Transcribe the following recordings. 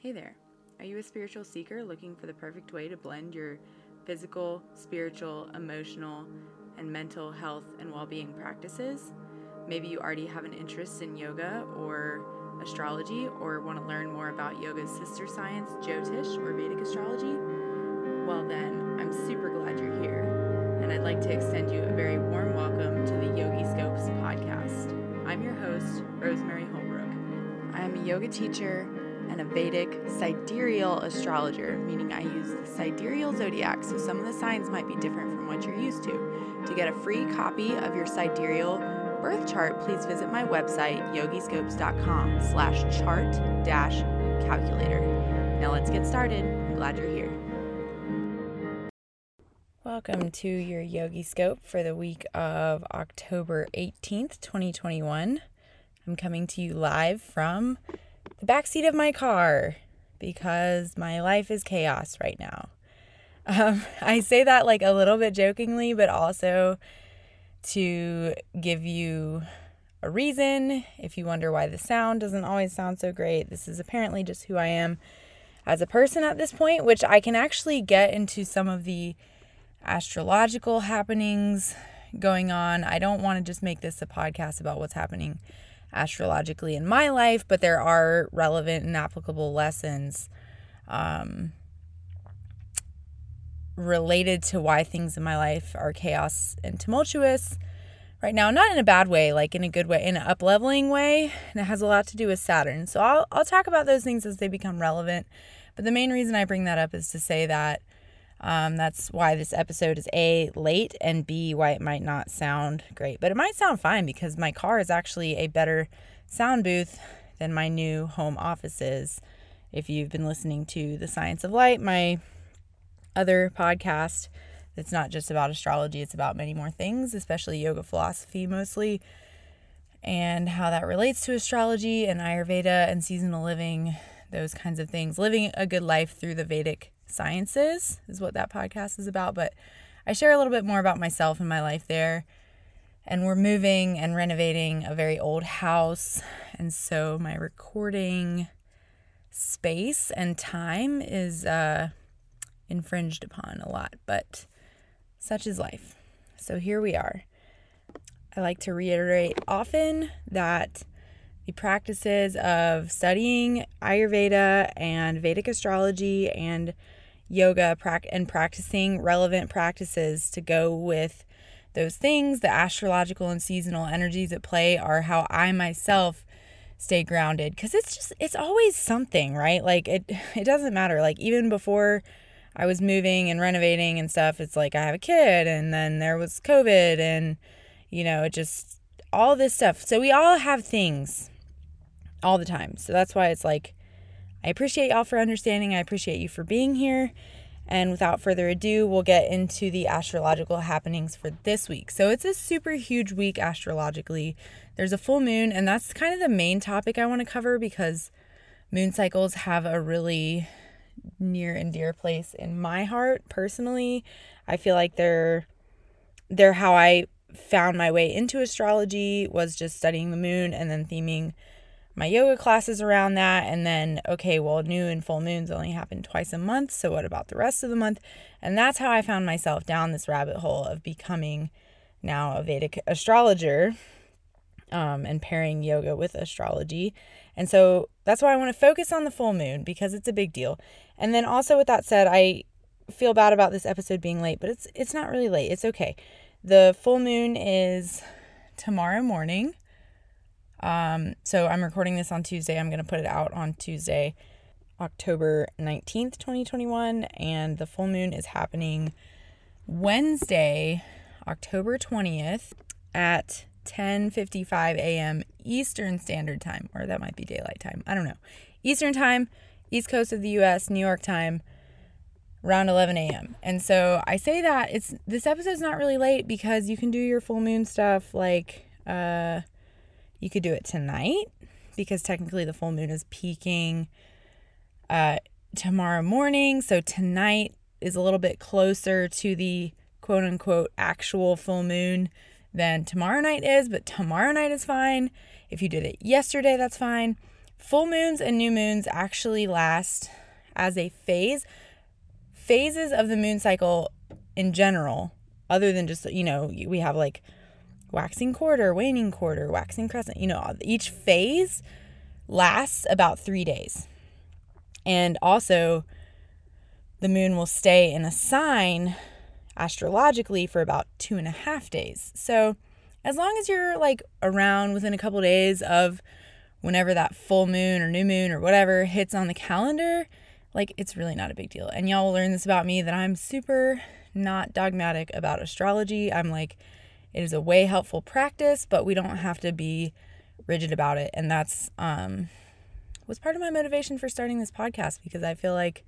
Hey there. Are you a spiritual seeker looking for the perfect way to blend your physical, spiritual, emotional, and mental health and well being practices? Maybe you already have an interest in yoga or astrology or want to learn more about yoga's sister science, Jyotish or Vedic astrology? Well, then, I'm super glad you're here. And I'd like to extend you a very warm welcome to the Yogi Scopes podcast. I'm your host, Rosemary Holbrook. I am a yoga teacher and a Vedic sidereal astrologer, meaning I use the sidereal zodiac, so some of the signs might be different from what you're used to. To get a free copy of your sidereal birth chart, please visit my website, yogiscopes.com slash chart dash calculator. Now let's get started. I'm glad you're here. Welcome to your Yogi Scope for the week of October 18th, 2021. I'm coming to you live from the backseat of my car because my life is chaos right now. Um, I say that like a little bit jokingly, but also to give you a reason. If you wonder why the sound doesn't always sound so great, this is apparently just who I am as a person at this point, which I can actually get into some of the astrological happenings going on. I don't want to just make this a podcast about what's happening astrologically in my life, but there are relevant and applicable lessons um, related to why things in my life are chaos and tumultuous right now. Not in a bad way, like in a good way, in an up leveling way. And it has a lot to do with Saturn. So I'll, I'll talk about those things as they become relevant. But the main reason I bring that up is to say that um, that's why this episode is A, late, and B, why it might not sound great. But it might sound fine because my car is actually a better sound booth than my new home office is. If you've been listening to The Science of Light, my other podcast that's not just about astrology, it's about many more things, especially yoga philosophy mostly, and how that relates to astrology and Ayurveda and seasonal living, those kinds of things. Living a good life through the Vedic sciences is what that podcast is about. But I share a little bit more about myself and my life there. And we're moving and renovating a very old house. And so my recording space and time is uh, infringed upon a lot. But such is life. So here we are. I like to reiterate often that the practices of studying Ayurveda and Vedic astrology and yoga and practicing relevant practices to go with those things, the astrological and seasonal energies at play are how I myself stay grounded because it's just it's always something, right? Like it it doesn't matter. Like even before I was moving and renovating and stuff, it's like I have a kid and then there was COVID and you know, it just all this stuff. So we all have things all the time. So that's why it's like I appreciate y'all for understanding. I appreciate you for being here. And without further ado, we'll get into the astrological happenings for this week. So it's a super huge week astrologically. There's a full moon, and that's kind of the main topic I want to cover because moon cycles have a really near and dear place in my heart personally. I feel like they're they're how I found my way into astrology was just studying the moon and then theming my yoga classes around that. And then, okay, well, new and full moons only happen twice a month. So, what about the rest of the month? And that's how I found myself down this rabbit hole of becoming now a Vedic astrologer um, and pairing yoga with astrology. And so that's why I want to focus on the full moon because it's a big deal. And then also with that said, I feel bad about this episode being late, but it's it's not really late. It's okay. The full moon is tomorrow morning. Um, so I'm recording this on Tuesday. I'm going to put it out on Tuesday, October 19th, 2021. And the full moon is happening Wednesday, October 20th at 10:55 a.m. Eastern Standard Time, or that might be daylight time. I don't know. Eastern Time, East Coast of the U.S., New York time, around 11 a.m. And so I say that it's this episode's not really late because you can do your full moon stuff like uh you could do it tonight because technically the full moon is peaking uh, tomorrow morning. So tonight is a little bit closer to the quote unquote actual full moon than tomorrow night is, but tomorrow night is fine. If you did it yesterday, that's fine. full moons and new moons actually last as a phase. Phases of the moon cycle in general, other than just, you know, we have like waxing quarter, waning quarter, waxing crescent, you know, each phase lasts about three days. And also, the moon will stay in a sign astrologically for about two and a half days. So, as long as you're like around within a couple days of whenever that full moon or new moon or whatever hits on the calendar, like it's really not a big deal. And y'all will learn this about me that I'm super not dogmatic about astrology. I'm like, it is a way helpful practice, but we don't have to be rigid about it. And that's um was part of my motivation for starting this podcast because I feel like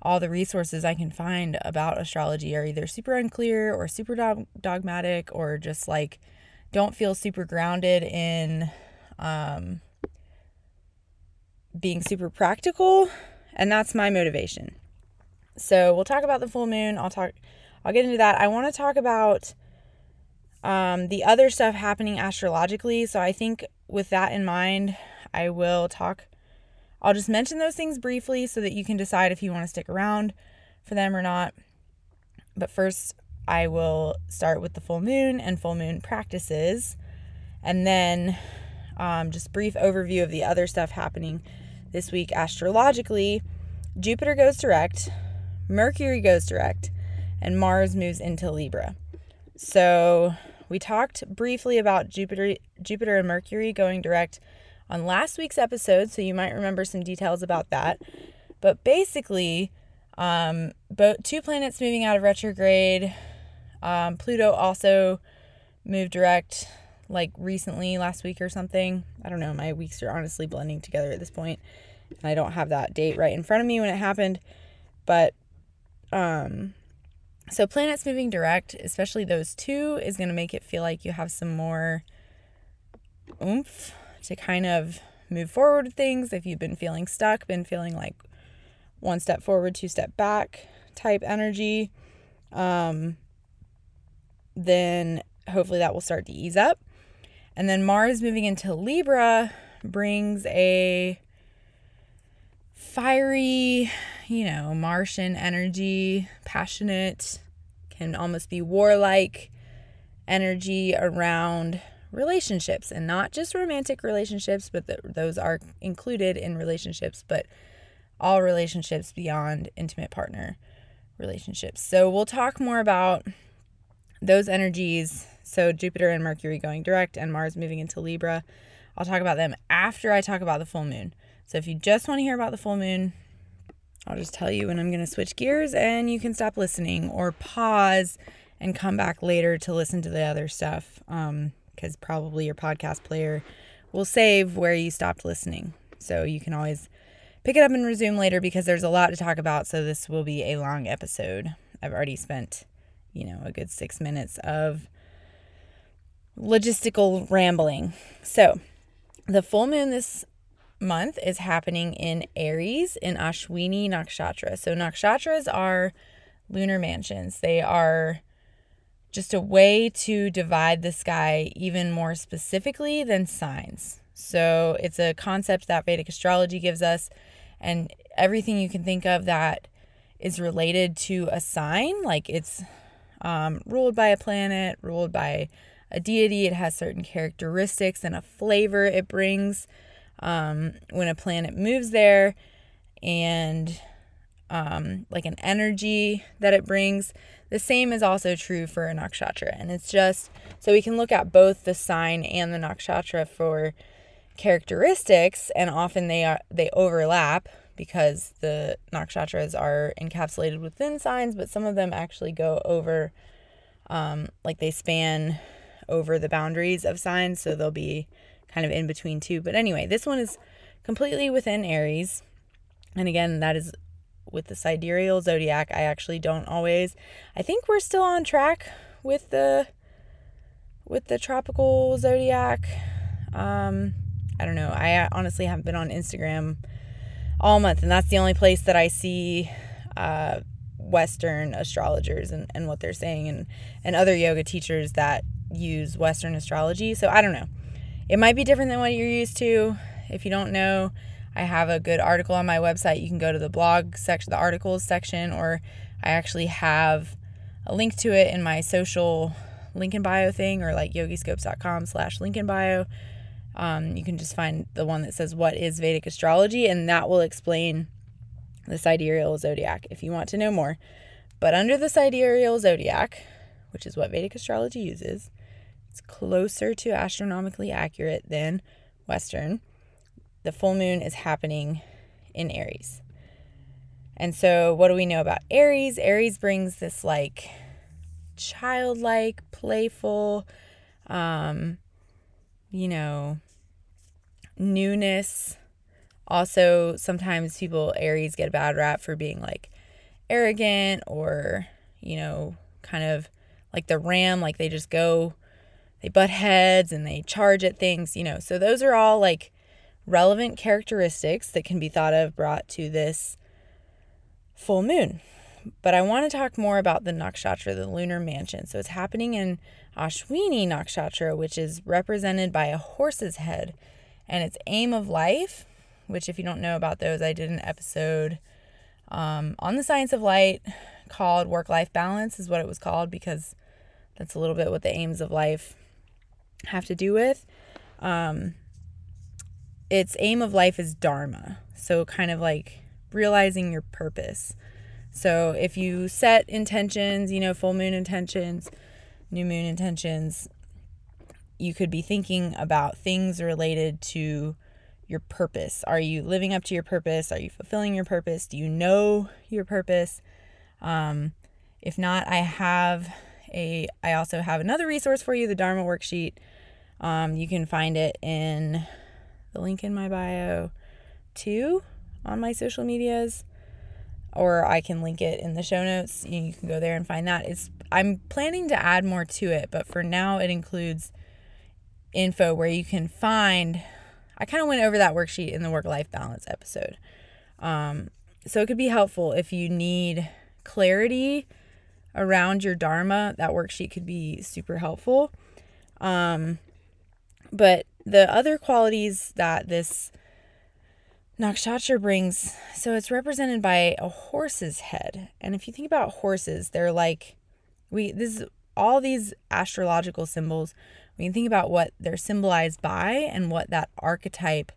all the resources I can find about astrology are either super unclear or super dog- dogmatic or just like don't feel super grounded in um, being super practical. And that's my motivation. So we'll talk about the full moon. I'll talk, I'll get into that. I want to talk about um, the other stuff happening astrologically. So I think with that in mind, I will talk I'll just mention those things briefly so that you can decide if you want to stick around for them or not. But first, I will start with the full moon and full moon practices, and then um, just brief overview of the other stuff happening this week astrologically. Jupiter goes direct, Mercury goes direct, and Mars moves into Libra. So we talked briefly about Jupiter, Jupiter and Mercury going direct on last week's episode, so you might remember some details about that. But basically, um, both two planets moving out of retrograde. Um, Pluto also moved direct like recently, last week or something. I don't know. My weeks are honestly blending together at this point, and I don't have that date right in front of me when it happened. But um, so planets moving direct, especially those two, is going to make it feel like you have some more oomph to kind of move forward with things. If you've been feeling stuck, been feeling like one step forward, two step back type energy, um, then hopefully that will start to ease up. And then Mars moving into Libra brings a fiery, you know, Martian energy, passionate, can almost be warlike energy around relationships and not just romantic relationships, but the, those are included in relationships, but all relationships beyond intimate partner relationships. So we'll talk more about those energies. So Jupiter and Mercury going direct and Mars moving into Libra. I'll talk about them after I talk about the full moon. So if you just want to hear about the full moon, I'll just tell you when I'm going to switch gears and you can stop listening or pause and come back later to listen to the other stuff. Um, because probably your podcast player will save where you stopped listening. So you can always pick it up and resume later because there's a lot to talk about. So this will be a long episode. I've already spent, you know, a good six minutes of logistical rambling. So the full moon this month is happening in Aries in Ashwini Nakshatra. So nakshatras are lunar mansions. They are just a way to divide the sky even more specifically than signs. So it's a concept that Vedic astrology gives us, and everything you can think of that is related to a sign, like it's um, ruled by a planet, ruled by a deity, it has certain characteristics and a flavor it brings um, when a planet moves there, and um, like an energy that it brings. The same is also true for a nakshatra. And it's just so we can look at both the sign and the nakshatra for characteristics, and often they are they overlap because the nakshatras are encapsulated within signs, but some of them actually go over um, like they span over the boundaries of signs, so they'll be kind of in between two. But anyway, this one is completely within Aries. And again, that is with the sidereal zodiac. I actually don't always. I think we're still on track with the with the tropical zodiac. Um, I don't know. I honestly haven't been on Instagram all month, and that's the only place that I see uh, Western astrologers and, and what they're saying, and and other yoga teachers that use Western astrology. So I don't know. It might be different than what you're used to. If you don't know, I have a good article on my website. You can go to the blog section, the articles section, or I actually have a link to it in my social link in bio thing or like yogiscopes.com slash link in bio. Um, you can just find the one that says what is Vedic astrology, and that will explain the sidereal zodiac if you want to know more. But under the sidereal zodiac, which is what Vedic astrology uses, it's closer to astronomically accurate than Western. The full moon is happening in Aries. And so, what do we know about Aries? Aries brings this like childlike, playful, um, you know, newness. Also, sometimes people, Aries, get a bad rap for being like arrogant or, you know, kind of like the ram, like they just go, they butt heads and they charge at things, you know. So, those are all like relevant characteristics that can be thought of brought to this full moon. But I want to talk more about the nakshatra, the lunar mansion. So it's happening in Ashwini nakshatra, which is represented by a horse's head. And its aim of life, which, if you don't know about those, I did an episode um, on the science of light called Work Life Balance, is what it was called, because that's a little bit what the aims of life have to do with. Um, its aim of life is Dharma. So, kind of like realizing your purpose. So if you set intentions, you know, full moon intentions, new moon intentions, you could be thinking about things related to your purpose. Are you living up to your purpose? Are you fulfilling your purpose? Do you know your purpose? Um, if not, I have a I also have another resource for you, the Dharma worksheet. Um, you can find it in the link in my bio too on my social medias or I can link it in the show notes. You can go there and find that. It's I'm planning to add more to it, but for now it includes info where you can find I kind of went over that worksheet in the work life balance episode. Um, so it could be helpful if you need clarity around your dharma. That worksheet could be super helpful. Um, but the other qualities that this Nakshatra brings, so it's represented by a horse's head. And if you think about horses, they're like, we, this is all these astrological symbols. We can think about what they're symbolized by and what that archetype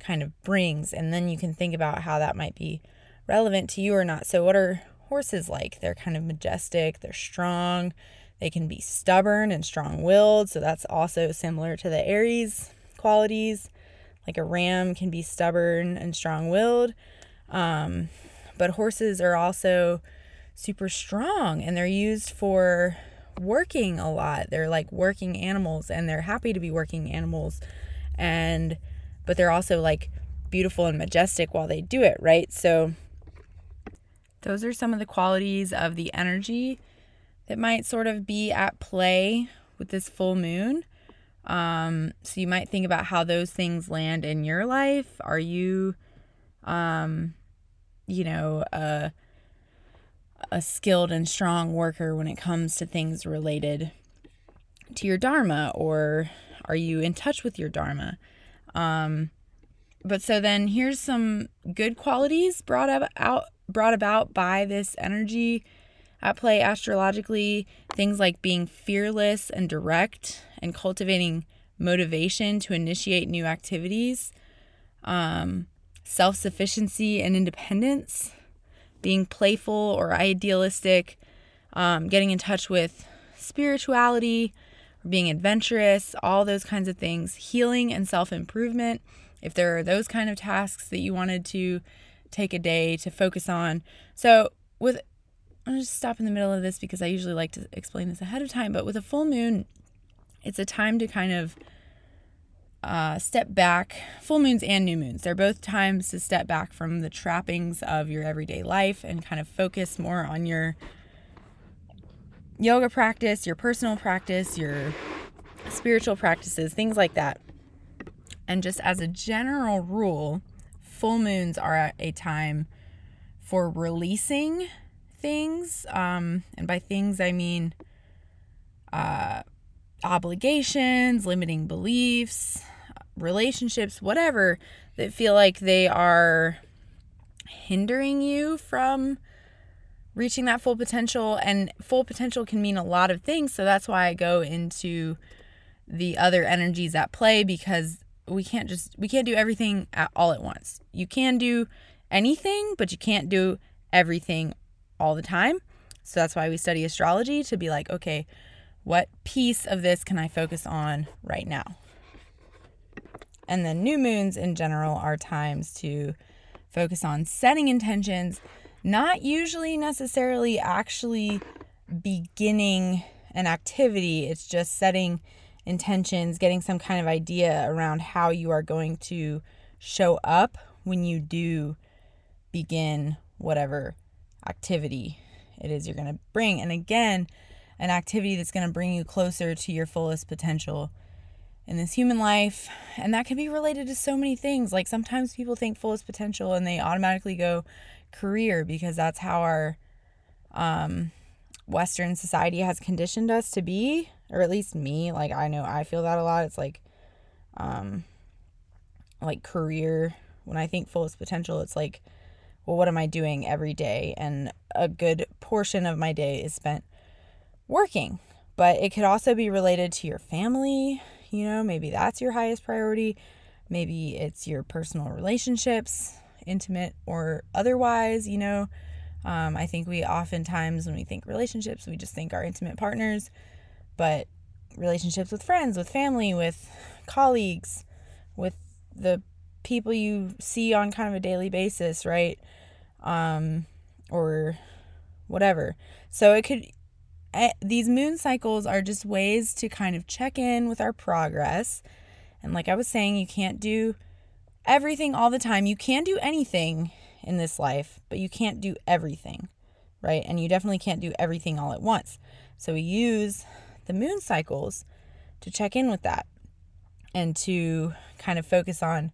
kind of brings. And then you can think about how that might be relevant to you or not. So, what are horses like? They're kind of majestic, they're strong, they can be stubborn and strong willed. So, that's also similar to the Aries qualities. Like a ram can be stubborn and strong willed. Um, but horses are also super strong and they're used for working a lot. They're like working animals and they're happy to be working animals. And, but they're also like beautiful and majestic while they do it, right? So, those are some of the qualities of the energy that might sort of be at play with this full moon. Um, so you might think about how those things land in your life. Are you, um, you know, a, a skilled and strong worker when it comes to things related to your dharma, or are you in touch with your dharma? Um, but so then here's some good qualities brought up out brought about by this energy at play astrologically things like being fearless and direct and cultivating motivation to initiate new activities, um, self sufficiency and independence, being playful or idealistic, um, getting in touch with spirituality, being adventurous, all those kinds of things, healing and self improvement. If there are those kind of tasks that you wanted to take a day to focus on. So, with I'm just stop in the middle of this because I usually like to explain this ahead of time. But with a full moon, it's a time to kind of uh, step back. Full moons and new moons, they're both times to step back from the trappings of your everyday life and kind of focus more on your yoga practice, your personal practice, your spiritual practices, things like that. And just as a general rule, full moons are a time for releasing things. Um, and by things, I mean uh, obligations, limiting beliefs, relationships, whatever, that feel like they are hindering you from reaching that full potential. And full potential can mean a lot of things. So that's why I go into the other energies at play because we can't just we can't do everything at, all at once. You can do anything, but you can't do everything all the time. So that's why we study astrology to be like, okay, what piece of this can I focus on right now? And then new moons in general are times to focus on setting intentions, not usually necessarily actually beginning an activity. It's just setting intentions, getting some kind of idea around how you are going to show up when you do begin whatever activity it is you're going to bring. And again, an activity that's going to bring you closer to your fullest potential in this human life. And that can be related to so many things. Like sometimes people think fullest potential and they automatically go career because that's how our um, Western society has conditioned us to be, or at least me. Like I know I feel that a lot. It's like, um, like career. When I think fullest potential, it's like, well, what am I doing every day? And a good portion of my day is spent working. But it could also be related to your family. You know, maybe that's your highest priority. Maybe it's your personal relationships, intimate or otherwise, you know. Um, I think we oftentimes, when we think relationships, we just think our intimate partners, but relationships with friends, with family, with colleagues, with the people you see on kind of a daily basis, right? Um, or whatever. So it could, eh, these moon cycles are just ways to kind of check in with our progress. And like I was saying, you can't do everything all the time. You can do anything in this life, but you can't do everything, right? And you definitely can't do everything all at once. So we use the moon cycles to check in with that and to kind of focus on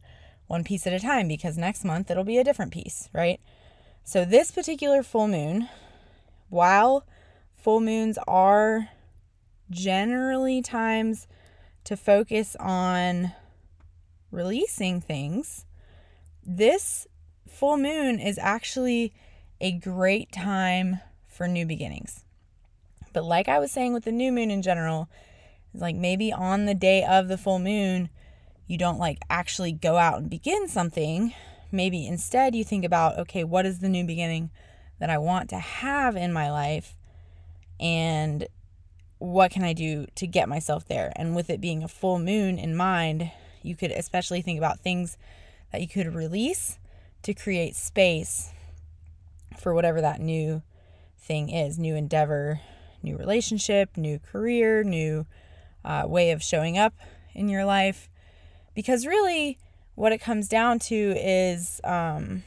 one piece at a time because next month it'll be a different piece, right? So this particular full moon, while full moons are generally times to focus on releasing things, this full moon is actually a great time for new beginnings. But like I was saying with the new moon in general, like maybe on the day of the full moon, you don't like actually go out and begin something. Maybe instead you think about, okay, what is the new beginning that I want to have in my life? And what can I do to get myself there? And with it being a full moon in mind, you could especially think about things that you could release to create space for whatever that new thing is new endeavor, new relationship, new career, new uh, way of showing up in your life. Because really, what it comes down to is um,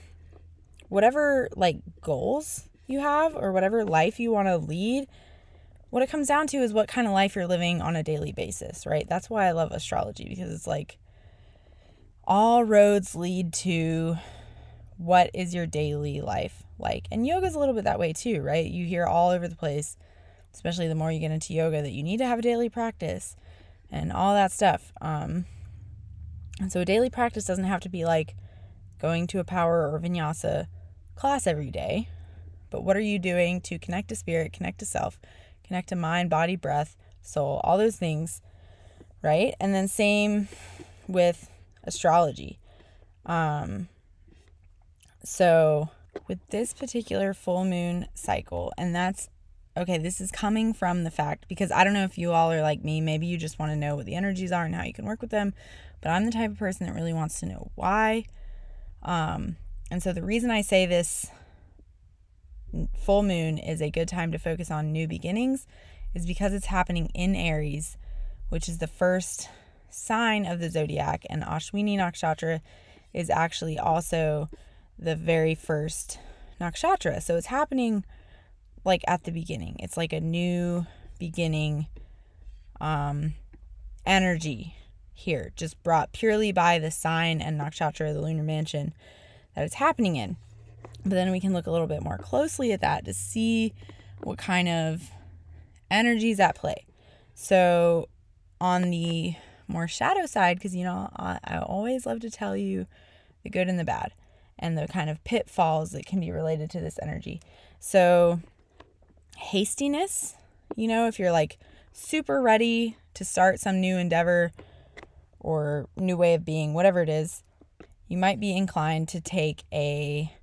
whatever like goals you have or whatever life you want to lead. What it comes down to is what kind of life you're living on a daily basis, right? That's why I love astrology because it's like all roads lead to what is your daily life like? And yoga is a little bit that way too, right? You hear all over the place, especially the more you get into yoga, that you need to have a daily practice and all that stuff. Um, and so a daily practice doesn't have to be like going to a power or vinyasa class every day, but what are you doing to connect to spirit, connect to self, connect to mind, body, breath, soul, all those things, right? And then same with astrology. Um, so, with this particular full moon cycle, and that's okay, this is coming from the fact because I don't know if you all are like me, maybe you just want to know what the energies are and how you can work with them, but I'm the type of person that really wants to know why. Um, and so, the reason I say this full moon is a good time to focus on new beginnings is because it's happening in Aries, which is the first sign of the zodiac, and Ashwini Nakshatra is actually also the very first nakshatra. So it's happening like at the beginning. It's like a new beginning um energy here, just brought purely by the sign and nakshatra, the lunar mansion that it's happening in. But then we can look a little bit more closely at that to see what kind of energies at play. So on the more shadow side because, you know, I, I always love to tell you the good and the bad and the kind of pitfalls that can be related to this energy. So, hastiness, you know, if you're like super ready to start some new endeavor or new way of being, whatever it is, you might be inclined to take a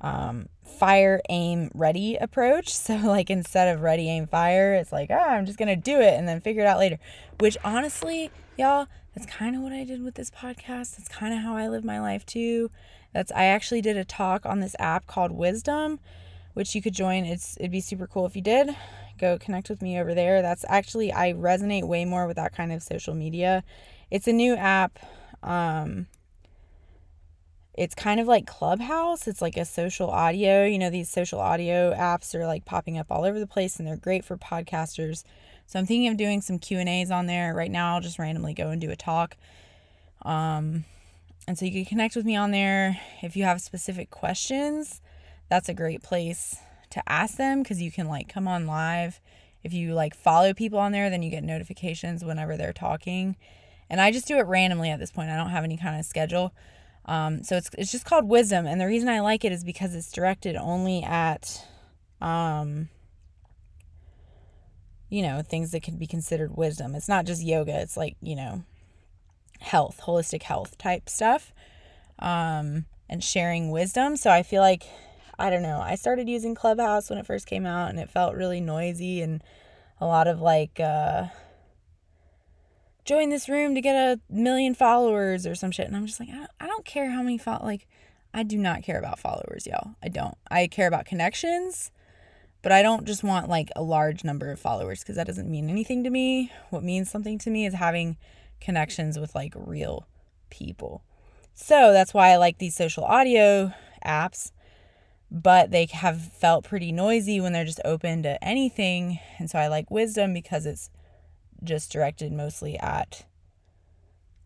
um, fire, aim, ready approach. So, like, instead of ready, aim, fire, it's like, oh, I'm just going to do it and then figure it out later. Which, honestly, y'all, that's kind of what I did with this podcast. That's kind of how I live my life too. That's, I actually did a talk on this app called Wisdom, which you could join. It's, it'd be super cool if you did. Go connect with me over there. That's actually, I resonate way more with that kind of social media. It's a new app. Um, it's kind of like Clubhouse. It's like a social audio. You know, these social audio apps are like popping up all over the place and they're great for podcasters. So I'm thinking of doing some Q&As on there. Right now I'll just randomly go and do a talk. Um and so you can connect with me on there if you have specific questions. That's a great place to ask them cuz you can like come on live. If you like follow people on there, then you get notifications whenever they're talking. And I just do it randomly at this point. I don't have any kind of schedule. Um, so it's it's just called wisdom, and the reason I like it is because it's directed only at, um, you know, things that can be considered wisdom. It's not just yoga. It's like you know, health, holistic health type stuff, um, and sharing wisdom. So I feel like, I don't know. I started using Clubhouse when it first came out, and it felt really noisy and a lot of like. Uh, join this room to get a million followers or some shit. And I'm just like, I don't, I don't care how many follow like I do not care about followers, y'all. I don't. I care about connections, but I don't just want like a large number of followers because that doesn't mean anything to me. What means something to me is having connections with like real people. So that's why I like these social audio apps, but they have felt pretty noisy when they're just open to anything. And so I like wisdom because it's just directed mostly at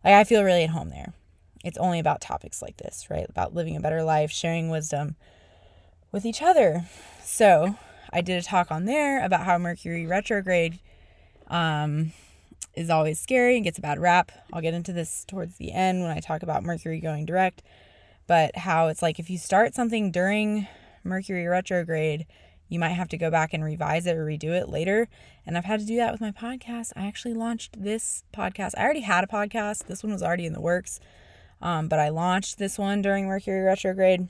like I feel really at home there. It's only about topics like this, right? About living a better life, sharing wisdom with each other. So, I did a talk on there about how Mercury retrograde um, is always scary and gets a bad rap. I'll get into this towards the end when I talk about Mercury going direct, but how it's like if you start something during Mercury retrograde, you might have to go back and revise it or redo it later. And I've had to do that with my podcast. I actually launched this podcast. I already had a podcast, this one was already in the works. Um, but I launched this one during Mercury retrograde.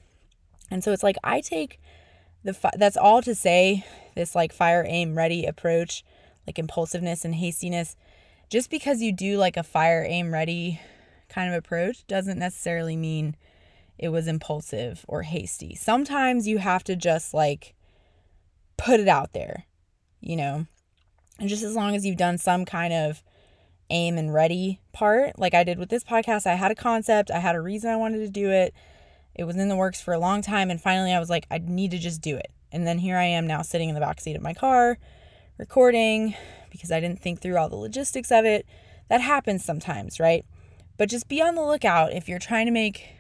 And so it's like I take the fi- that's all to say this like fire aim ready approach, like impulsiveness and hastiness. Just because you do like a fire aim ready kind of approach doesn't necessarily mean it was impulsive or hasty. Sometimes you have to just like put it out there, you know. And just as long as you've done some kind of aim and ready part, like I did with this podcast, I had a concept, I had a reason I wanted to do it. It was in the works for a long time. And finally, I was like, I need to just do it. And then here I am now sitting in the back seat of my car recording because I didn't think through all the logistics of it. That happens sometimes, right? But just be on the lookout if you're trying to make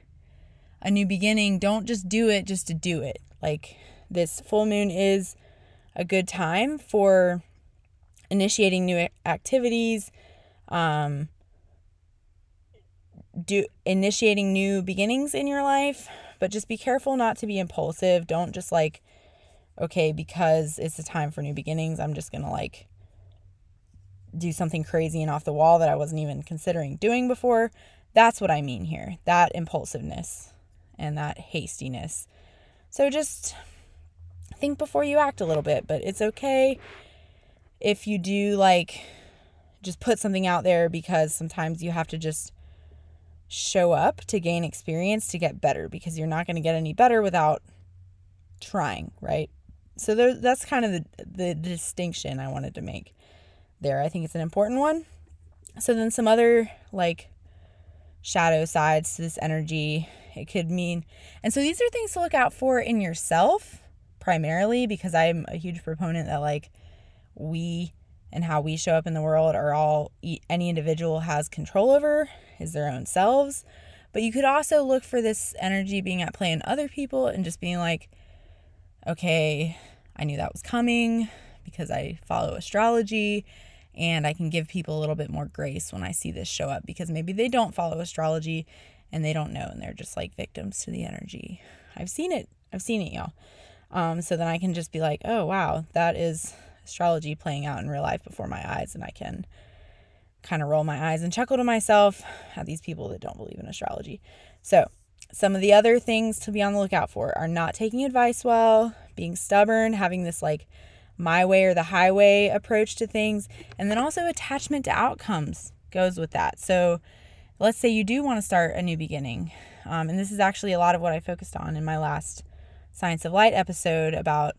a new beginning. Don't just do it just to do it. Like this full moon is a good time for initiating new activities, um, do initiating new beginnings in your life, but just be careful not to be impulsive. Don't just like, okay, because it's a time for new beginnings, I'm just gonna like do something crazy and off the wall that I wasn't even considering doing before. That's what I mean here. That impulsiveness and that hastiness. So just think before you act a little bit, but it's okay if you do like just put something out there because sometimes you have to just show up to gain experience to get better because you're not going to get any better without trying, right? So there, that's kind of the, the distinction I wanted to make there. I think it's an important one. So then some other like shadow sides to this energy. It could mean, and so these are things to look out for in yourself primarily because I'm a huge proponent that like we and how we show up in the world are all any individual has control over is their own selves. But you could also look for this energy being at play in other people and just being like, okay, I knew that was coming because I follow astrology and I can give people a little bit more grace when I see this show up because maybe they don't follow astrology and they don't know and they're just like victims to the energy. I've seen it. I've seen it, y'all. Um, so then I can just be like, oh, wow, that is astrology playing out in real life before my eyes. And I can kind of roll my eyes and chuckle to myself at these people that don't believe in astrology. So, some of the other things to be on the lookout for are not taking advice well, being stubborn, having this like my way or the highway approach to things, and then also attachment to outcomes goes with that. So, let's say you do want to start a new beginning. Um, and this is actually a lot of what I focused on in my last Science of Light episode about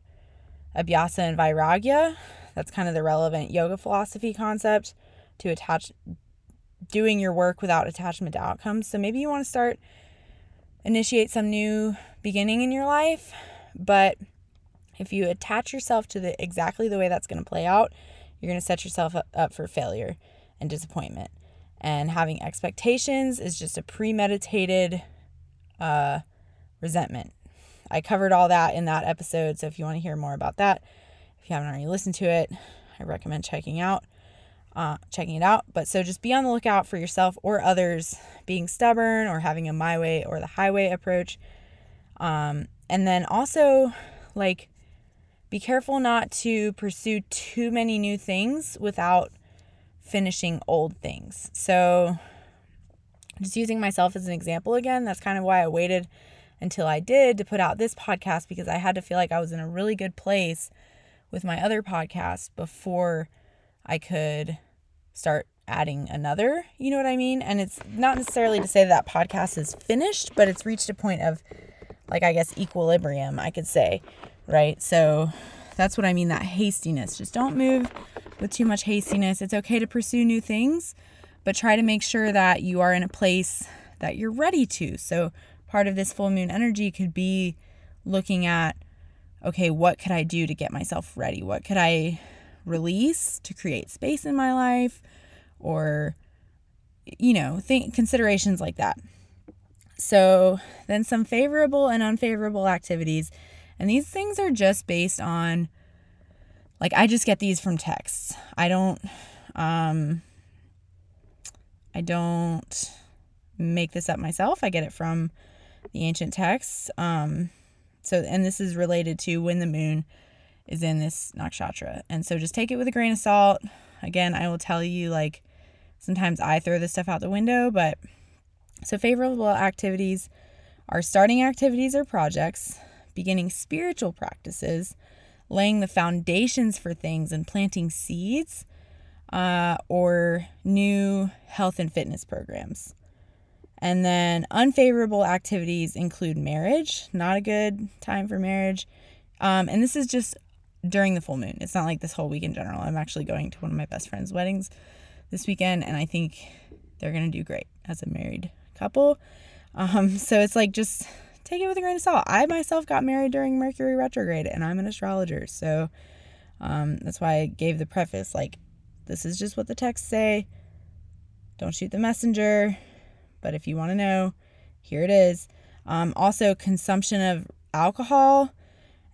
Abhyasa and Vairagya. That's kind of the relevant yoga philosophy concept to attach doing your work without attachment to outcomes. So maybe you want to start initiate some new beginning in your life, but if you attach yourself to the exactly the way that's going to play out, you're going to set yourself up for failure and disappointment. And having expectations is just a premeditated uh, resentment. I covered all that in that episode. So if you want to hear more about that, if you haven't already listened to it, I recommend checking out uh, checking it out. But so just be on the lookout for yourself or others being stubborn or having a my way or the highway approach. Um, and then also like be careful not to pursue too many new things without finishing old things. So, just using myself as an example again, that's kind of why I waited until I did to put out this podcast because I had to feel like I was in a really good place with my other podcast before I could start adding another. You know what I mean? And it's not necessarily to say that, that podcast is finished, but it's reached a point of, like, I guess, equilibrium, I could say, right? So that's what I mean that hastiness. Just don't move with too much hastiness. It's okay to pursue new things, but try to make sure that you are in a place that you're ready to. So, part of this full moon energy could be looking at okay, what could I do to get myself ready? What could I release to create space in my life? Or, you know, think considerations like that. So, then some favorable and unfavorable activities. And these things are just based on like I just get these from texts. I don't um I don't make this up myself. I get it from the ancient texts. Um so and this is related to when the moon is in this nakshatra. And so just take it with a grain of salt. Again, I will tell you like sometimes I throw this stuff out the window, but so favorable activities are starting activities or projects, beginning spiritual practices, laying the foundations for things and planting seeds uh, or new health and fitness programs. And then unfavorable activities include marriage, not a good time for marriage. Um, and this is just during the full moon. It's not like this whole week in general. I'm actually going to one of my best friend's weddings this weekend, and I think they're going to do great as a married couple. Um, so it's like just take it with a grain of salt. I myself got married during Mercury retrograde and I'm an astrologer. So um, that's why I gave the preface like, this is just what the texts say. Don't shoot the messenger. But if you want to know, here it is. Um, also, consumption of alcohol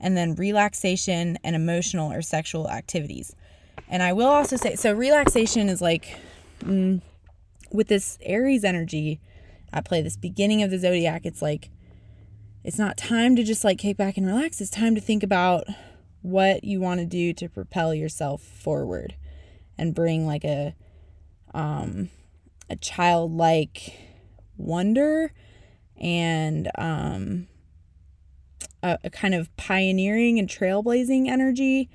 and then relaxation and emotional or sexual activities. And I will also say so, relaxation is like mm, with this Aries energy I play, this beginning of the zodiac, it's like it's not time to just like kick back and relax. It's time to think about what you want to do to propel yourself forward and bring like a um a childlike wonder and um a, a kind of pioneering and trailblazing energy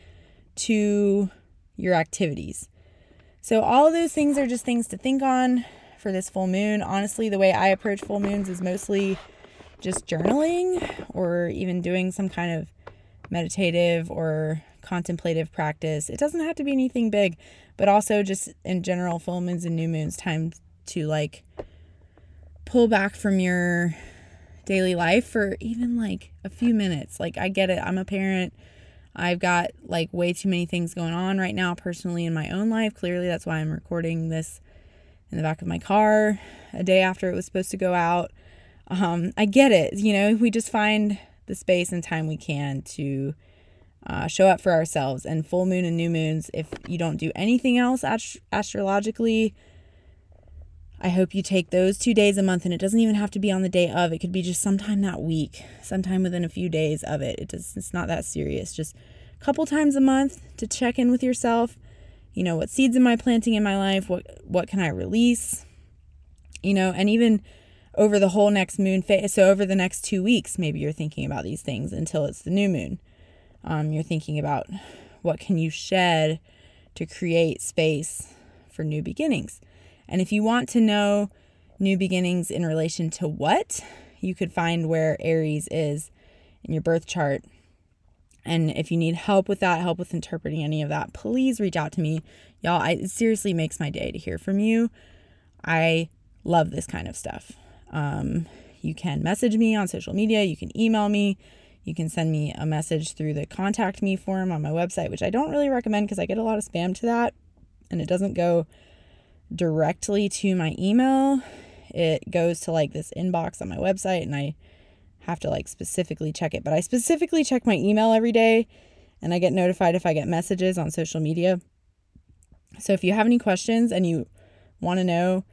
to your activities. So all of those things are just things to think on for this full moon. Honestly, the way I approach full moons is mostly just journaling or even doing some kind of meditative or contemplative practice. It doesn't have to be anything big, but also just in general, full moons and new moons, time to like pull back from your daily life for even like a few minutes. Like, I get it. I'm a parent. I've got like way too many things going on right now personally in my own life. Clearly, that's why I'm recording this in the back of my car a day after it was supposed to go out um, I get it. You know, we just find the space and time we can to uh, show up for ourselves. And full moon and new moons, if you don't do anything else ast- astrologically, I hope you take those two days a month, and it doesn't even have to be on the day of. It could be just sometime that week, sometime within a few days of it. It does, it's not that serious. Just a couple times a month to check in with yourself. You know, what seeds am I planting in my life? What what can I release? You know, and even over the whole next moon phase. So over the next two weeks, maybe you're thinking about these things until it's the new moon. Um, you're thinking about what can you shed to create space for new beginnings and if you want to know new beginnings in relation to what, you could find where Aries is in your birth chart. And if you need help with that, help with interpreting any of that, please reach out to me. Y'all, I, it seriously makes my day to hear from you. I love this kind of stuff. Um, you can message me on social media, you can email me, you can send me a message through the contact me form on my website, which I don't really recommend because I get a lot of spam to that and it doesn't go directly to my email. It goes to like this inbox on my website and I have to like specifically check it. But I specifically check my email every day and I get notified if I get messages on social media. So if you have any questions and you want to know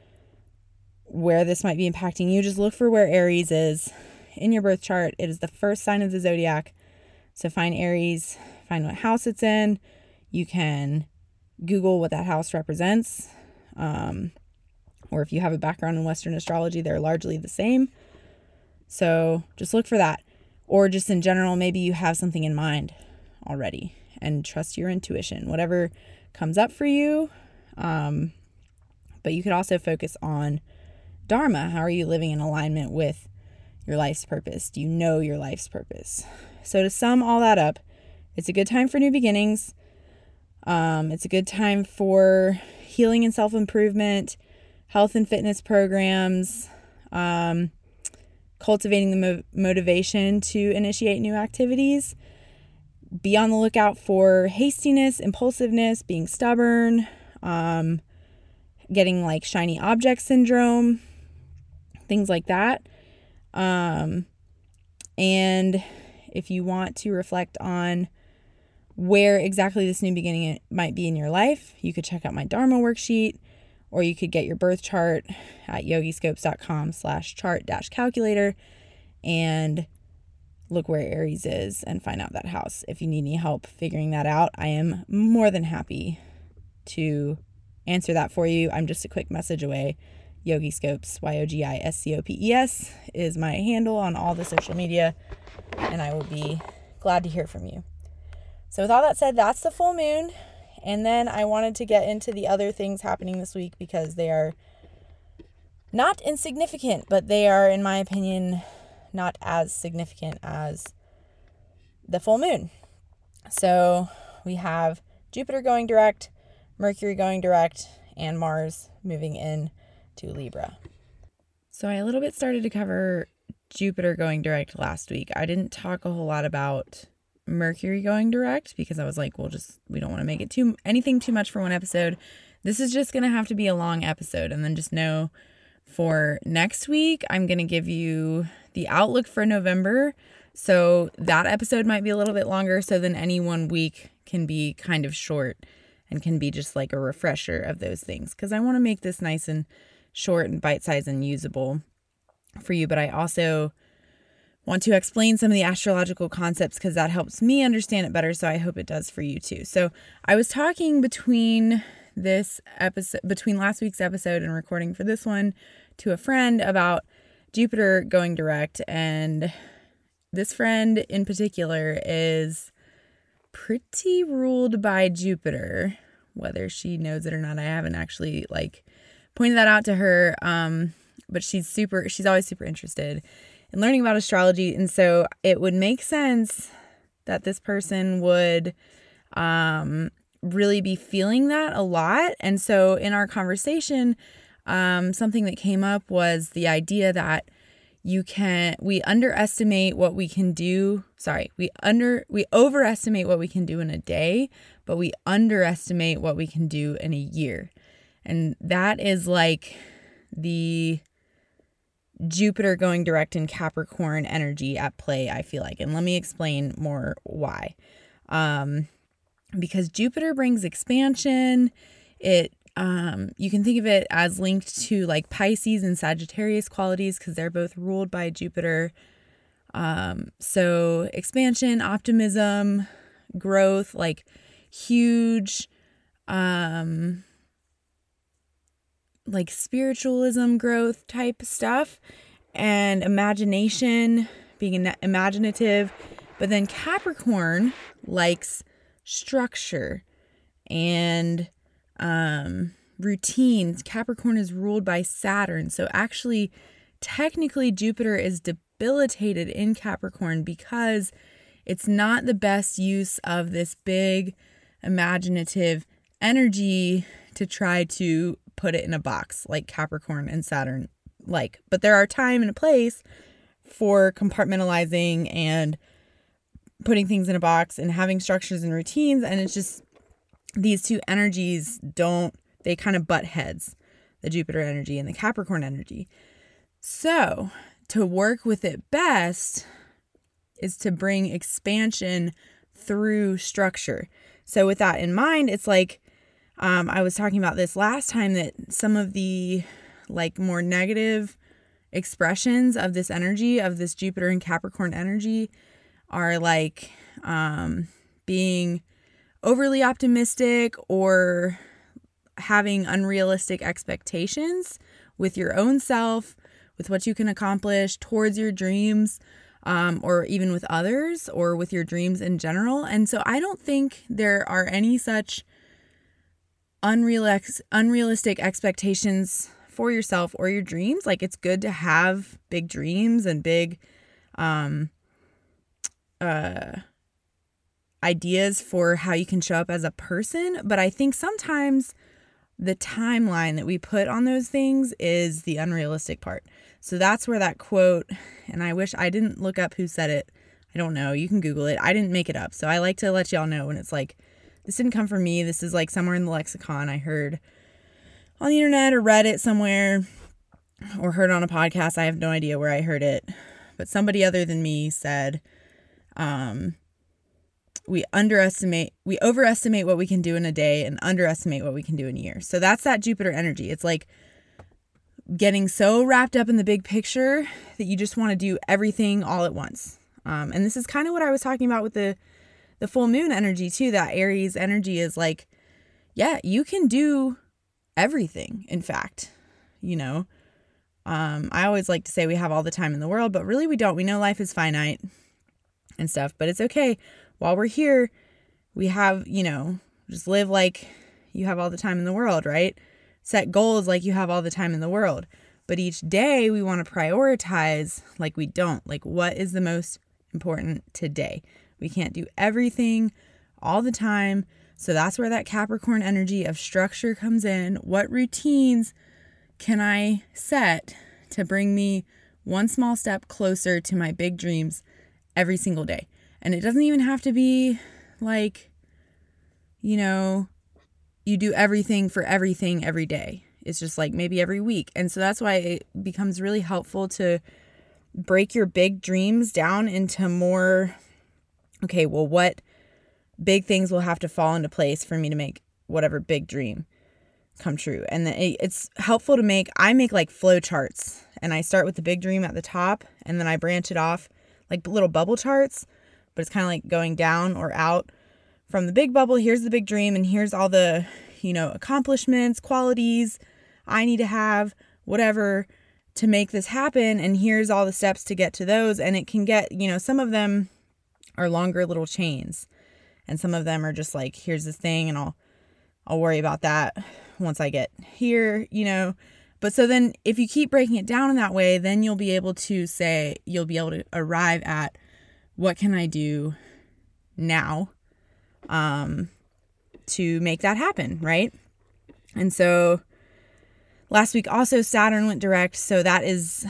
where this might be impacting you, just look for where Aries is in your birth chart. It is the first sign of the zodiac. So find Aries, find what house it's in. You can Google what that house represents um, or if you have a background in Western astrology, they're largely the same. So just look for that. Or just in general, maybe you have something in mind already and trust your intuition, whatever comes up for you. Um, but you could also focus on Dharma. How are you living in alignment with your life's purpose? Do you know your life's purpose? So, to sum all that up, it's a good time for new beginnings. Um, it's a good time for healing and self improvement, health and fitness programs, um, cultivating the mo- motivation to initiate new activities. Be on the lookout for hastiness, impulsiveness, being stubborn, um, getting like shiny object syndrome, things like that. Um, and if you want to reflect on where exactly this new beginning might be in your life, you could check out my Dharma worksheet or you could get your birth chart at yogiscopes.com slash chart dash calculator and look where Aries is and find out that house. If you need any help figuring that out, I am more than happy to answer that for you. I'm just a quick message away. Yogiscopes, Y O G I S C O P E S, is my handle on all the social media, and I will be glad to hear from you. So, with all that said, that's the full moon. And then I wanted to get into the other things happening this week because they are not insignificant, but they are, in my opinion, not as significant as the full moon. So, we have Jupiter going direct, Mercury going direct, and Mars moving in to Libra. So, I a little bit started to cover Jupiter going direct last week. I didn't talk a whole lot about Mercury going direct because I was like, we'll just we don't want to make it too anything too much for one episode. This is just gonna have to be a long episode, and then just know for next week I'm gonna give you the outlook for November. So that episode might be a little bit longer, so then any one week can be kind of short and can be just like a refresher of those things because I want to make this nice and short and bite sized and usable for you. But I also want to explain some of the astrological concepts because that helps me understand it better. So I hope it does for you too. So I was talking between this episode, between last week's episode and recording for this one to a friend about Jupiter going direct. And this friend in particular is pretty ruled by Jupiter, whether she knows it or not. I haven't actually like pointed that out to her. Um, but she's super, she's always super interested in learning about astrology. And so it would make sense that this person would um, really be feeling that a lot. And so in our conversation, um, something that came up was the idea that you can we underestimate what we can do sorry we under we overestimate what we can do in a day but we underestimate what we can do in a year and that is like the Jupiter going direct in Capricorn energy at play, I feel like. And let me explain more why. Um, because Jupiter brings expansion. It um, you can think of it as linked to like Pisces and Sagittarius qualities because they're both ruled by Jupiter. Um, so expansion, optimism, growth, like huge, um, like spiritualism growth type stuff, and imagination, being imaginative. But then Capricorn likes structure and um, routines. Capricorn is ruled by Saturn. So actually, technically, Jupiter is debilitated in Capricorn because it's not the best use of this big imaginative energy to try to put it in a box like Capricorn and Saturn like. But there are time and a place for compartmentalizing and putting things in a box and having structures and routines and it's just these two energies don't they kind of butt heads the Jupiter energy and the Capricorn energy. So, to work with it best is to bring expansion through structure. So, with that in mind, it's like um, I was talking about this last time that some of the like more negative expressions of this energy, of this Jupiter and Capricorn energy, are like um, being overly optimistic or having unrealistic expectations with your own self, with what you can accomplish towards your dreams, um, or even with others, or with your dreams in general. And so I don't think there are any such unreal- unrealistic expectations for yourself or your dreams. Like it's good to have big dreams and big um, uh, ideas for how you can show up as a person, but I think sometimes the timeline that we put on those things is the unrealistic part. So that's where that quote, and I wish I didn't look up who said it. I don't know. You can Google it. I didn't make it up. So I like to let y'all know when it's like, this didn't come from me. This is like somewhere in the lexicon I heard on the internet or read it somewhere or heard on a podcast. I have no idea where I heard it. But somebody other than me said, um, we underestimate we overestimate what we can do in a day and underestimate what we can do in a year so that's that jupiter energy it's like getting so wrapped up in the big picture that you just want to do everything all at once um, and this is kind of what i was talking about with the the full moon energy too that aries energy is like yeah you can do everything in fact you know um, i always like to say we have all the time in the world but really we don't we know life is finite and stuff but it's okay while we're here, we have, you know, just live like you have all the time in the world, right? Set goals like you have all the time in the world. But each day we want to prioritize like we don't. Like, what is the most important today? We can't do everything all the time. So that's where that Capricorn energy of structure comes in. What routines can I set to bring me one small step closer to my big dreams every single day? And it doesn't even have to be like, you know, you do everything for everything every day. It's just like maybe every week. And so that's why it becomes really helpful to break your big dreams down into more okay, well, what big things will have to fall into place for me to make whatever big dream come true. And then it's helpful to make, I make like flow charts and I start with the big dream at the top and then I branch it off like little bubble charts but it's kind of like going down or out from the big bubble. Here's the big dream, and here's all the, you know, accomplishments, qualities I need to have, whatever, to make this happen. And here's all the steps to get to those. And it can get, you know, some of them are longer little chains, and some of them are just like, here's this thing, and I'll, I'll worry about that once I get here, you know. But so then if you keep breaking it down in that way, then you'll be able to say, you'll be able to arrive at what can I do now um, to make that happen, right? And so last week also Saturn went direct, so that is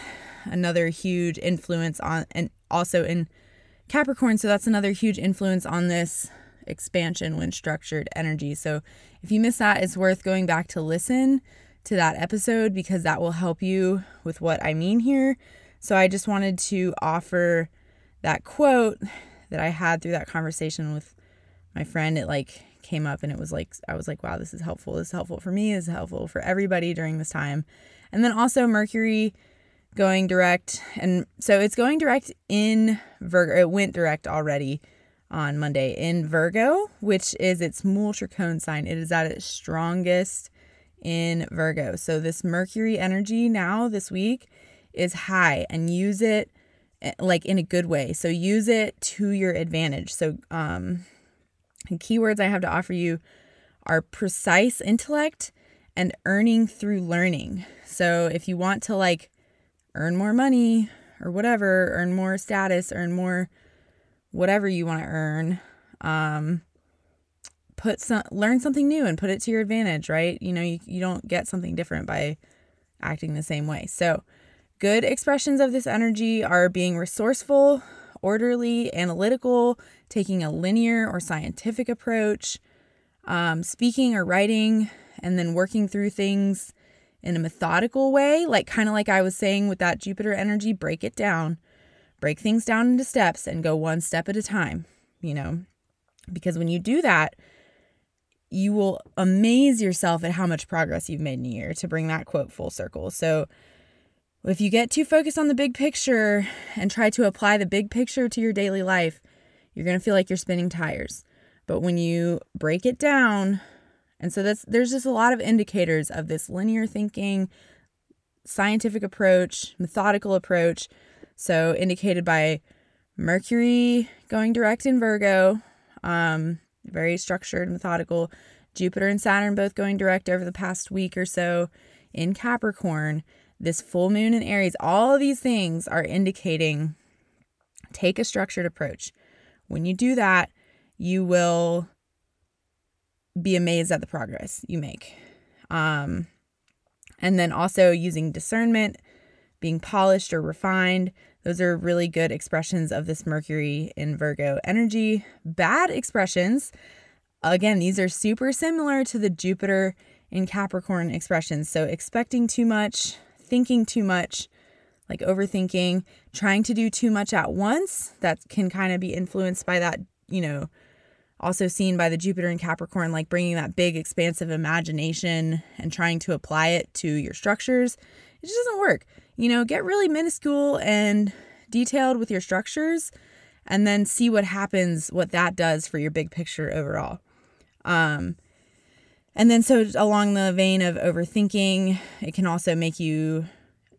another huge influence on and also in Capricorn, so that's another huge influence on this expansion when structured energy. So if you miss that, it's worth going back to listen to that episode because that will help you with what I mean here. So I just wanted to offer that quote that I had through that conversation with my friend, it like came up and it was like, I was like, wow, this is helpful. This is helpful for me. This is helpful for everybody during this time. And then also Mercury going direct. And so it's going direct in Virgo. It went direct already on Monday in Virgo, which is its moolatrikona sign. It is at its strongest in Virgo. So this Mercury energy now this week is high and use it eh, like in a good way. So use it to your advantage. So um keywords I have to offer you are precise intellect and earning through learning. So if you want to like earn more money or whatever, earn more status, earn more whatever you want to earn, um, put some learn something new and put it to your advantage, right? You know, you, you don't get something different by acting the same way. So, good expressions of this energy are being resourceful, orderly, analytical, taking a linear or scientific approach, um, speaking or writing, and then working through things in a methodical way, like kind of like I was saying with that Jupiter energy, break it down, break things down into steps and go one step at a time, you know, because when you do that, you will amaze yourself at how much progress you've made in a year to bring that quote full circle. So, if you get too focused on the big picture and try to apply the big picture to your daily life, you're going to feel like you're spinning tires. But when you break it down, and so that's there's just a lot of indicators of this linear thinking, scientific approach, methodical approach. So indicated by Mercury going direct in Virgo, um, very structured, methodical. Jupiter and Saturn both going direct over the past week or so in Capricorn. This full moon in Aries, all of these things are indicating take a structured approach. When you do that, you will be amazed at the progress you make. Um, and then also using discernment, being polished or refined. Those are really good expressions of this Mercury in Virgo energy. Bad expressions, again, these are super similar to the Jupiter in Capricorn expressions. So expecting too much, thinking too much, like overthinking, trying to do too much at once. That can kind of be influenced by that, you know, also seen by the Jupiter and Capricorn, like bringing that big, expansive imagination and trying to apply it to your structures. It just doesn't work. You know, get really minuscule and detailed with your structures and then see what happens, what that does for your big picture overall. Um, and then, so along the vein of overthinking, it can also make you,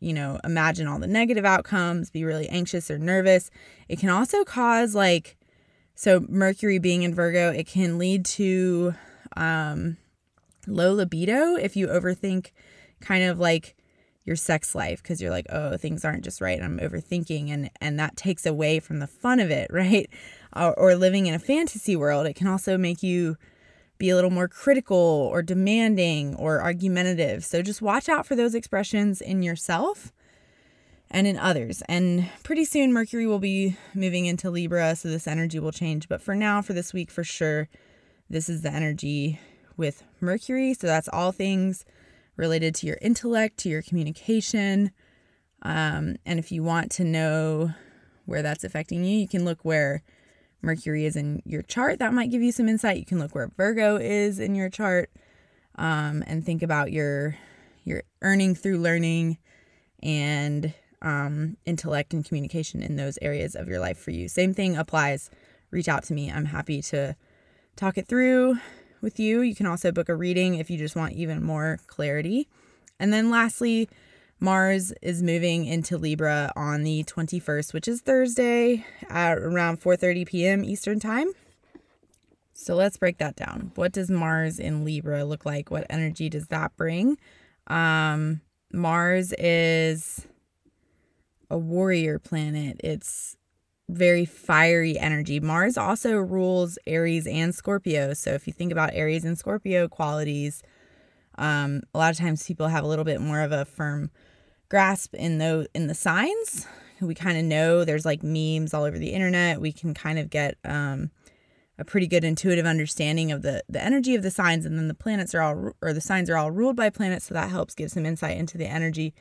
you know, imagine all the negative outcomes, be really anxious or nervous. It can also cause like so, Mercury being in Virgo, it can lead to um, low libido if you overthink kind of like your sex life because you're like, oh, things aren't just right. I'm overthinking, and and that takes away from the fun of it, right? Or, or living in a fantasy world, it can also make you be a little more critical or demanding or argumentative. So just watch out for those expressions in yourself and in others. And pretty soon, Mercury will be moving into Libra, so this energy will change. But for now, for this week, for sure, this is the energy with Mercury. So that's all things related to your intellect, to your communication. Um, and if you want to know where that's affecting you, you can look where Mercury is in your chart. That might give you some insight. You can look where Virgo is in your chart um, and think about your your earning through learning and um, intellect and communication in those areas of your life for you. Same thing applies. Reach out to me. I'm happy to talk it through with you. You can also book a reading if you just want even more clarity. And then lastly, Mars is moving into Libra on the 21st, which is Thursday at around 4:30 p.m. Eastern Time. So let's break that down. What does Mars in Libra look like? What energy does that bring? Um, Mars is a warrior planet. It's very fiery energy. Mars also rules Aries and Scorpio. So if you think about Aries and Scorpio qualities, um, a lot of times people have a little bit more of a firm grasp in the in the signs. We kind of know there's like memes all over the internet. We can kind of get um, a pretty good intuitive understanding of the the energy of the signs, and then the planets are all or the signs are all ruled by planets, so that helps give some insight into the energy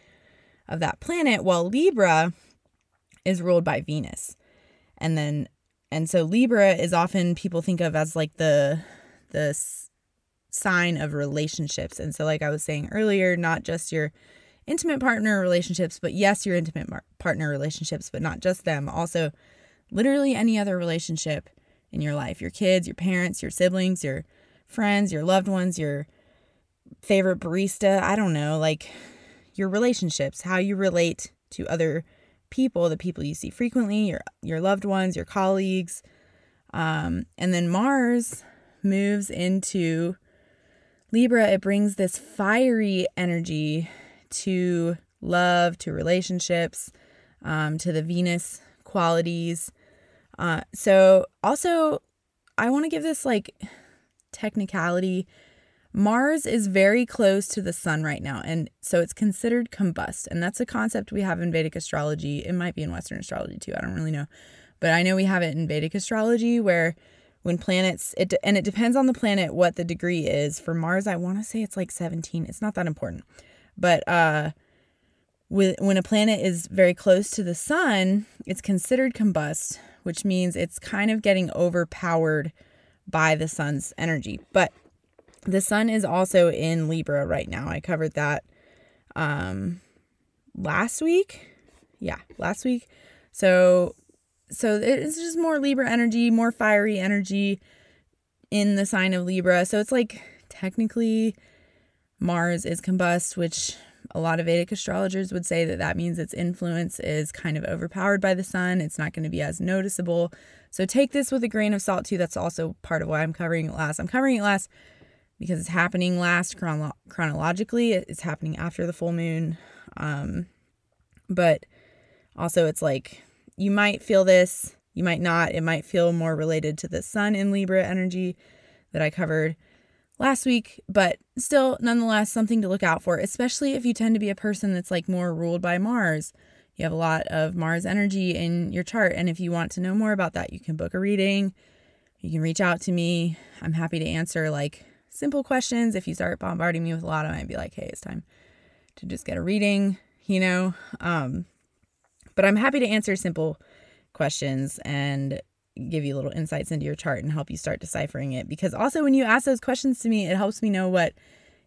of that planet, while Libra is ruled by Venus. And then and so Libra is often people think of as like the the sign of relationships. And so like I was saying earlier, not just your intimate partner relationships, but yes, your intimate mar- partner relationships, but not just them. Also literally any other relationship in your life. Your kids, your parents, your siblings, your friends, your loved ones, your favorite barista, I don't know, like your relationships, how you relate to other people, the people you see frequently, your your loved ones, your colleagues. Um, and then Mars moves into Libra, it brings this fiery energy to love, to relationships, um, to the Venus qualities. Uh, so, also, I want to give this like technicality. Mars is very close to the sun right now, and so it's considered combust. And that's a concept we have in Vedic astrology. It might be in Western astrology too. I don't really know. But I know we have it in Vedic astrology where when planets it and it depends on the planet what the degree is for mars i want to say it's like 17 it's not that important but uh with, when a planet is very close to the sun it's considered combust which means it's kind of getting overpowered by the sun's energy but the sun is also in libra right now i covered that um last week yeah last week so so it's just more Libra energy, more fiery energy in the sign of Libra. So it's like technically Mars is combust, which a lot of Vedic astrologers would say that that means its influence is kind of overpowered by the sun. It's not going to be as noticeable. So take this with a grain of salt too. That's also part of why I'm covering it last. I'm covering it last because it's happening last chrono- chronologically. It's happening after the full moon. Um, but also it's like you might feel this, you might not. It might feel more related to the sun in Libra energy that I covered last week, but still, nonetheless, something to look out for, especially if you tend to be a person that's like more ruled by Mars. You have a lot of Mars energy in your chart. And if you want to know more about that, you can book a reading. You can reach out to me. I'm happy to answer like simple questions. If you start bombarding me with a lot, of I might be like, hey, it's time to just get a reading, you know? Um, but I'm happy to answer simple questions and give you little insights into your chart and help you start deciphering it. Because also, when you ask those questions to me, it helps me know what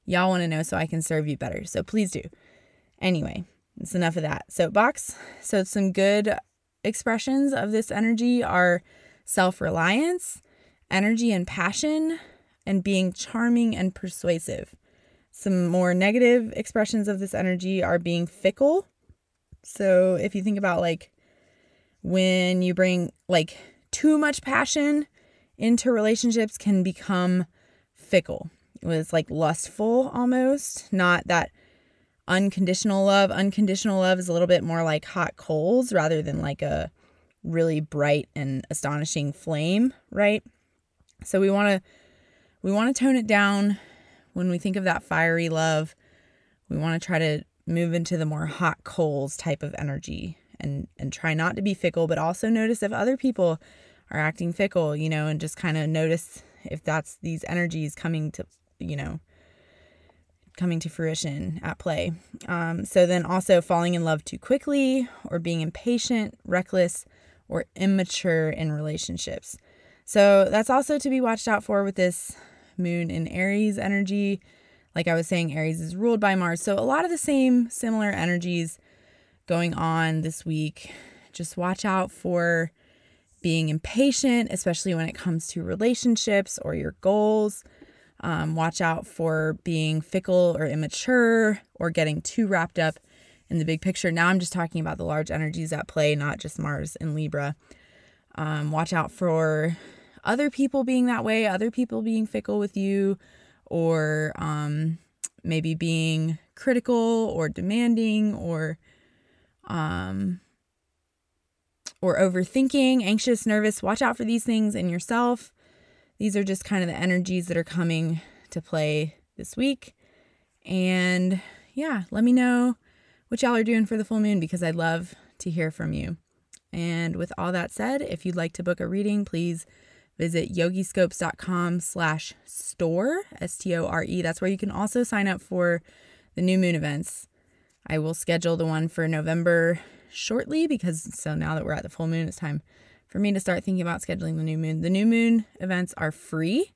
y'all want to know so I can serve you better. So please do. Anyway, it's enough of that. Soapbox. So, some good expressions of this energy are self reliance, energy and passion, and being charming and persuasive. Some more negative expressions of this energy are being fickle, so if you think about like when you bring like too much passion into relationships can become fickle. It was like lustful almost, not that unconditional love. Unconditional love is a little bit more like hot coals rather than like a really bright and astonishing flame, right? So we want to we want to tone it down when we think of that fiery love. We want to try to move into the more hot coals type of energy and and try not to be fickle but also notice if other people are acting fickle you know and just kind of notice if that's these energies coming to you know coming to fruition at play um, so then also falling in love too quickly or being impatient reckless or immature in relationships so that's also to be watched out for with this moon in aries energy like I was saying, Aries is ruled by Mars. So a lot of the same similar energies going on this week. Just watch out for being impatient, especially when it comes to relationships or your goals. Um, watch out for being fickle or immature or getting too wrapped up in the big picture. Now I'm just talking about the large energies at play, not just Mars and Libra. Um, watch out for other people being that way, other people being fickle with you, or um, maybe being critical or demanding or um, or overthinking, anxious, nervous. Watch out for these things in yourself. These are just kind of the energies that are coming to play this week. And yeah, let me know what y'all are doing for the full moon because I'd love to hear from you. And with all that said, if you'd like to book a reading, please visit yogiscopes.com slash store, S-T-O-R-E. That's where you can also sign up for the new moon events. I will schedule the one for November shortly because so now that we're at the full moon, it's time for me to start thinking about scheduling the new moon. The new moon events are free.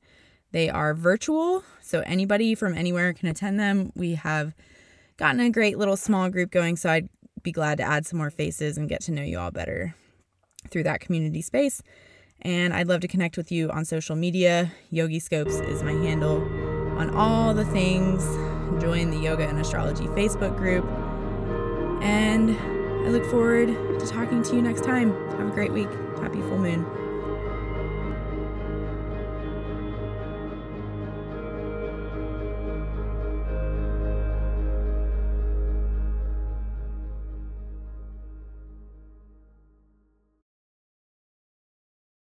They are virtual, so anybody from anywhere can attend them. We have gotten a great little small group going, so I'd be glad to add some more faces and get to know you all better through that community space. And I'd love to connect with you on social media. Yogiscopes is my handle on all the things. Join the Yoga and Astrology Facebook group. And I look forward to talking to you next time. Have a great week. Happy full moon.